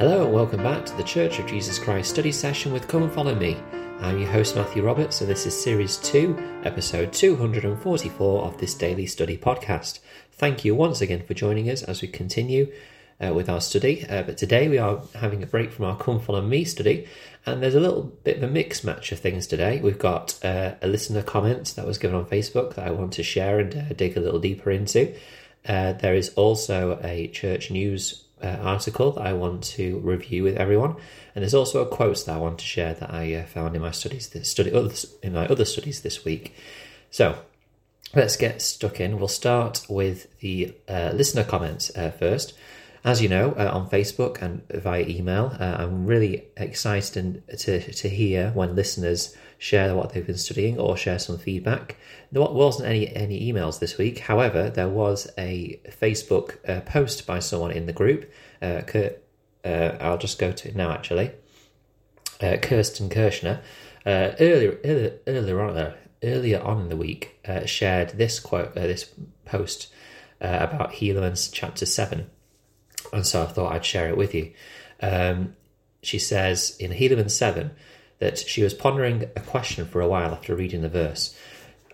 Hello and welcome back to the Church of Jesus Christ study session with Come and Follow Me. I'm your host Matthew Roberts, and this is Series 2, Episode 244 of this daily study podcast. Thank you once again for joining us as we continue uh, with our study. Uh, but today we are having a break from our Come Follow Me study, and there's a little bit of a mix match of things today. We've got uh, a listener comment that was given on Facebook that I want to share and uh, dig a little deeper into. Uh, there is also a church news uh, article that I want to review with everyone, and there's also a quote that I want to share that I uh, found in my studies this study others, in my other studies this week. So let's get stuck in. We'll start with the uh, listener comments uh, first. As you know, uh, on Facebook and via email, uh, I'm really excited to, to hear when listeners share what they've been studying or share some feedback. There wasn't any any emails this week. However, there was a Facebook uh, post by someone in the group. Uh, Kurt, uh, I'll just go to it now. Actually, uh, Kirsten Kirschner uh, earlier earlier earlier on uh, earlier on in the week shared this quote this post about Helaman's chapter seven, and so I thought I'd share it with you. Um, she says in Helaman seven that she was pondering a question for a while after reading the verse.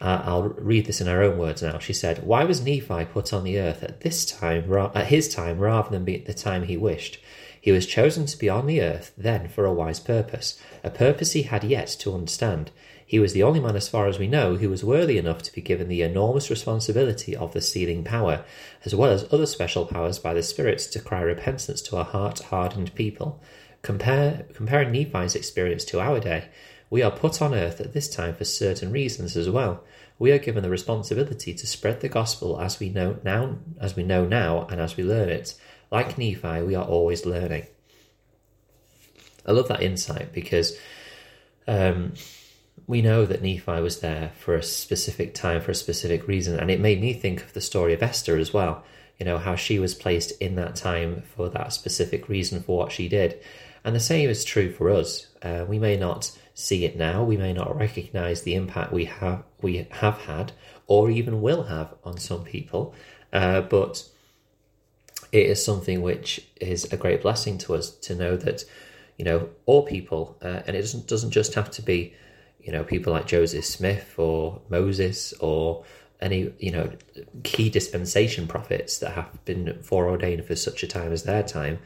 Uh, I'll read this in her own words now. She said, "Why was Nephi put on the earth at this time, ra- at his time, rather than be at the time he wished? He was chosen to be on the earth then for a wise purpose, a purpose he had yet to understand. He was the only man, as far as we know, who was worthy enough to be given the enormous responsibility of the sealing power, as well as other special powers by the Spirit to cry repentance to a heart-hardened people." Compare, comparing Nephi's experience to our day, we are put on earth at this time for certain reasons as well. We are given the responsibility to spread the gospel as we know now, as we know now, and as we learn it. Like Nephi, we are always learning. I love that insight because um, we know that Nephi was there for a specific time, for a specific reason, and it made me think of the story of Esther as well. You know how she was placed in that time for that specific reason for what she did. And the same is true for us. Uh, we may not see it now, we may not recognize the impact we have we have had or even will have on some people, uh, but it is something which is a great blessing to us to know that you know all people, uh, and it doesn't doesn't just have to be you know people like Joseph Smith or Moses or any you know key dispensation prophets that have been foreordained for such a time as their time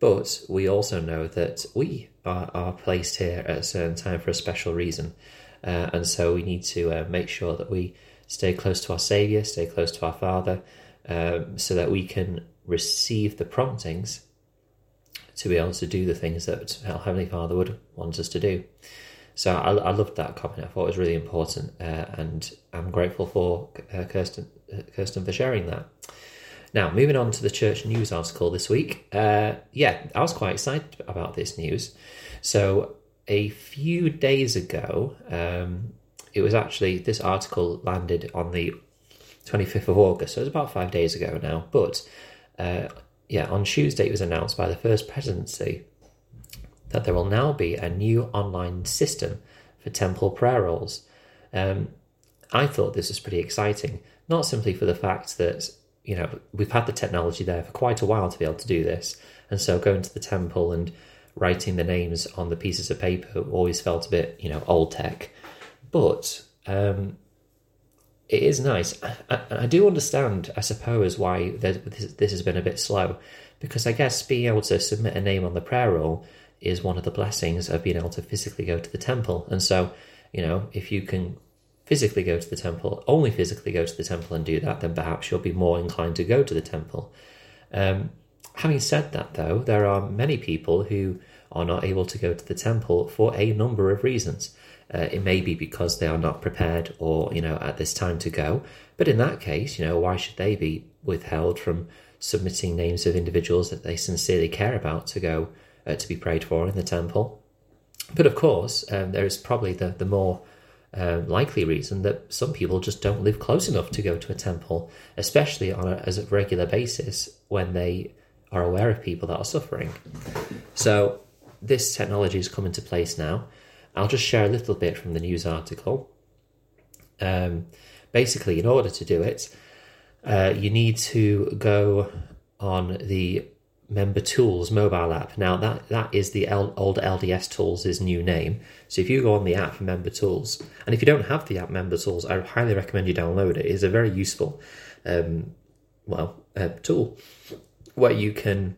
but we also know that we are, are placed here at a certain time for a special reason. Uh, and so we need to uh, make sure that we stay close to our Saviour, stay close to our Father, um, so that we can receive the promptings to be able to do the things that our Heavenly Father would want us to do. So I, I loved that comment. I thought it was really important, uh, and I'm grateful for uh, Kirsten, uh, Kirsten for sharing that. Now, moving on to the church news article this week. Uh, yeah, I was quite excited about this news. So, a few days ago, um, it was actually this article landed on the 25th of August, so it was about five days ago now. But uh, yeah, on Tuesday, it was announced by the First Presidency that there will now be a new online system for temple prayer rolls. Um, I thought this was pretty exciting, not simply for the fact that you know, we've had the technology there for quite a while to be able to do this. And so going to the temple and writing the names on the pieces of paper always felt a bit, you know, old tech. But um, it is nice. I, I, do understand, I suppose, why this, this has been a bit slow. Because I guess being able to submit a name on the prayer roll is one of the blessings of being able to physically go to the temple. And so, you know, if you can physically go to the temple, only physically go to the temple and do that, then perhaps you'll be more inclined to go to the temple. Um, having said that, though, there are many people who are not able to go to the temple for a number of reasons. Uh, it may be because they are not prepared or, you know, at this time to go. But in that case, you know, why should they be withheld from submitting names of individuals that they sincerely care about to go uh, to be prayed for in the temple? But of course, um, there is probably the, the more uh, likely reason that some people just don't live close enough to go to a temple, especially on a, as a regular basis when they are aware of people that are suffering. So this technology has come into place now. I'll just share a little bit from the news article. Um, basically, in order to do it, uh, you need to go on the Member Tools mobile app. Now that that is the L, old LDS Tools' is new name. So if you go on the app Member Tools, and if you don't have the app Member Tools, I highly recommend you download it. It is a very useful, um, well, uh, tool where you can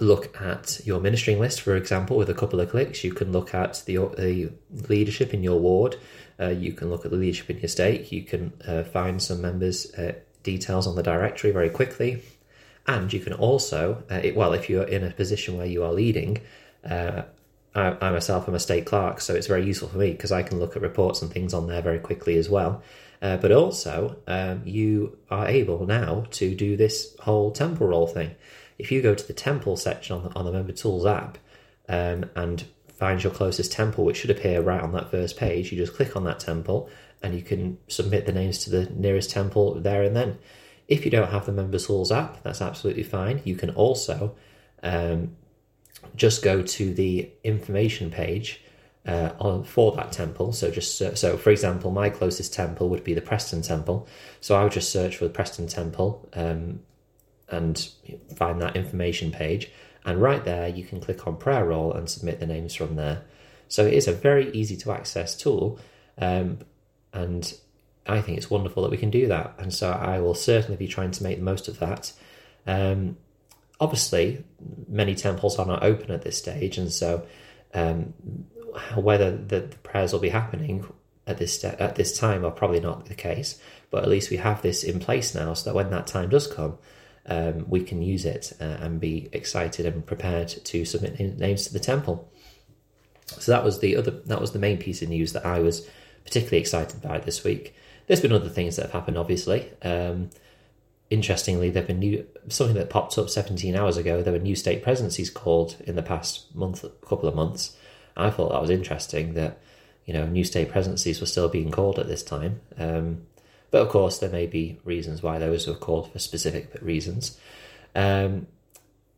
look at your ministering list, for example, with a couple of clicks. You can look at the, the leadership in your ward. Uh, you can look at the leadership in your stake. You can uh, find some members' uh, details on the directory very quickly. And you can also, uh, it, well, if you're in a position where you are leading, uh, I, I, myself am a stake clerk, so it's very useful for me because I can look at reports and things on there very quickly as well. Uh, but also, um, you are able now to do this whole temple thing if you go to the temple section on the, on the Member Tools app um, and find your closest temple, which should appear right on that first page, you just click on that temple and you can submit the names to the nearest temple there and then. If you don't have the Member Tools app, that's absolutely fine. You can also um, just go to the information page uh, on for that temple. So just uh, so, for example, my closest temple would be the Preston Temple. So I would just search for the Preston Temple um, and find that information page. And right there, you can click on prayer roll and submit the names from there. So it is a very easy to access tool. Um, and I think it's wonderful that we can do that. And so I will certainly be trying to make the most of that. Um, obviously, many temples are not open at this stage. And so um, whether the, the, prayers will be happening at this at this time are probably not the case. But at least we have this in place now so that when that time does come, um, we can use it uh, and be excited and prepared to submit names to the temple. So that was the other that was the main piece of news that I was particularly excited by this week. There's been other things that have happened, obviously. Um, interestingly, there've been new something that popped up 17 hours ago. There were new stake presidencies called in the past month, couple of months. I thought that was interesting that you know new stake presidencies were still being called at this time. Um, but of course, there may be reasons why those were called for specific reasons. Um,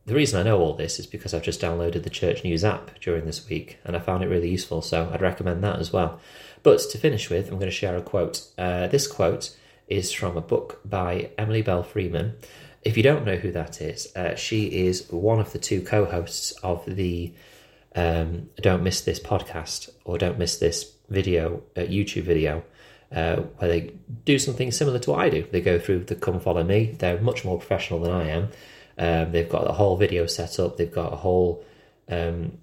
the reason I know all this is because I've just downloaded the Church News app during this week and I found it really useful, so I'd recommend that as well. But to finish with, I'm going to share a quote. Uh, this quote is from a book by Emily Belle Freeman. If you don't know who that is, uh, she is one of the two co hosts of the um, Don't Miss This podcast or Don't Miss This video, uh, YouTube video uh, where they do something similar to what I do. They go through the Come Follow Me. They're much more professional than I am. Um, they've got a whole video set up. They've got a whole. Um,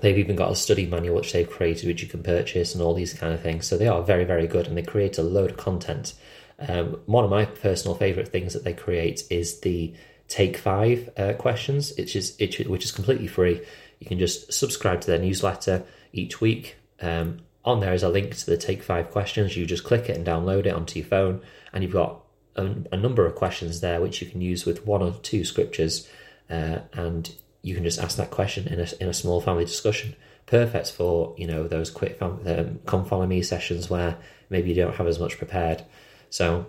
they've even got a study manual which they've created, which you can purchase, and all these kind of things. So they are very, very good, and they create a load of content. Um, one of my personal favorite things that they create is the Take Five uh, questions, which is which is completely free. You can just subscribe to their newsletter each week. Um, on there is a link to the Take Five questions. You just click it and download it onto your phone, and you've got a, a number of questions there which you can use with one or two scriptures, uh, and you can just ask that question in a, in a small family discussion. Perfect for you know those quick fam- um, come follow me sessions where maybe you don't have as much prepared. So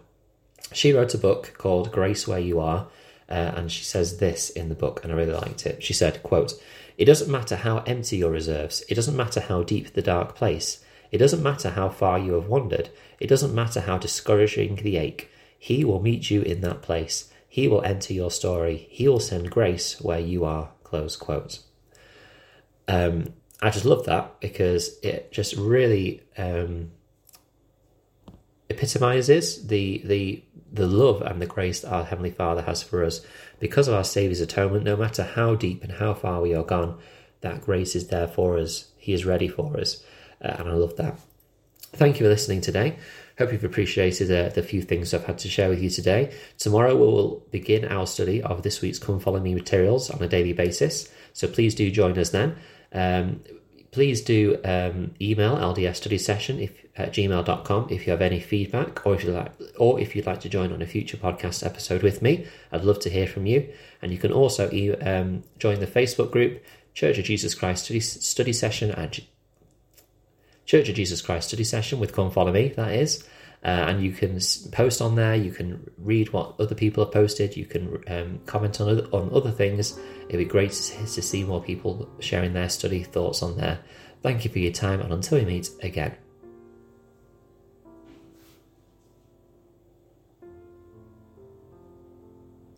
she wrote a book called Grace Where You Are, uh, and she says this in the book, and I really liked it. She said, "quote It doesn't matter how empty your reserves. It doesn't matter how deep the dark place." It doesn't matter how far you have wandered. It doesn't matter how discouraging the ache. He will meet you in that place. He will enter your story. He will send grace where you are. Close quote. Um, I just love that because it just really um, epitomizes the the the love and the grace that our Heavenly Father has for us because of our Saviour's atonement. No matter how deep and how far we are gone, that grace is there for us. He is ready for us uh, and I love that. Thank you for listening today. Hope you've appreciated uh, the few things I've had to share with you today. Tomorrow we will begin our study of this week's Come Follow Me materials on a daily basis. So please do join us then. Um, please do um, email LDS study session if, at gmail.com if you have any feedback or if you like or if you'd like to join on a future podcast episode with me. I'd love to hear from you. And you can also um, join the Facebook group Church of Jesus Christ study, study session at Church of Jesus Christ study session with Come Follow Me, that is. Uh, and you can post on there. You can read what other people have posted. You can um, comment on other, on other things. It'd be great to, to see more people sharing their study thoughts on there. Thank you for your time, and until we meet again.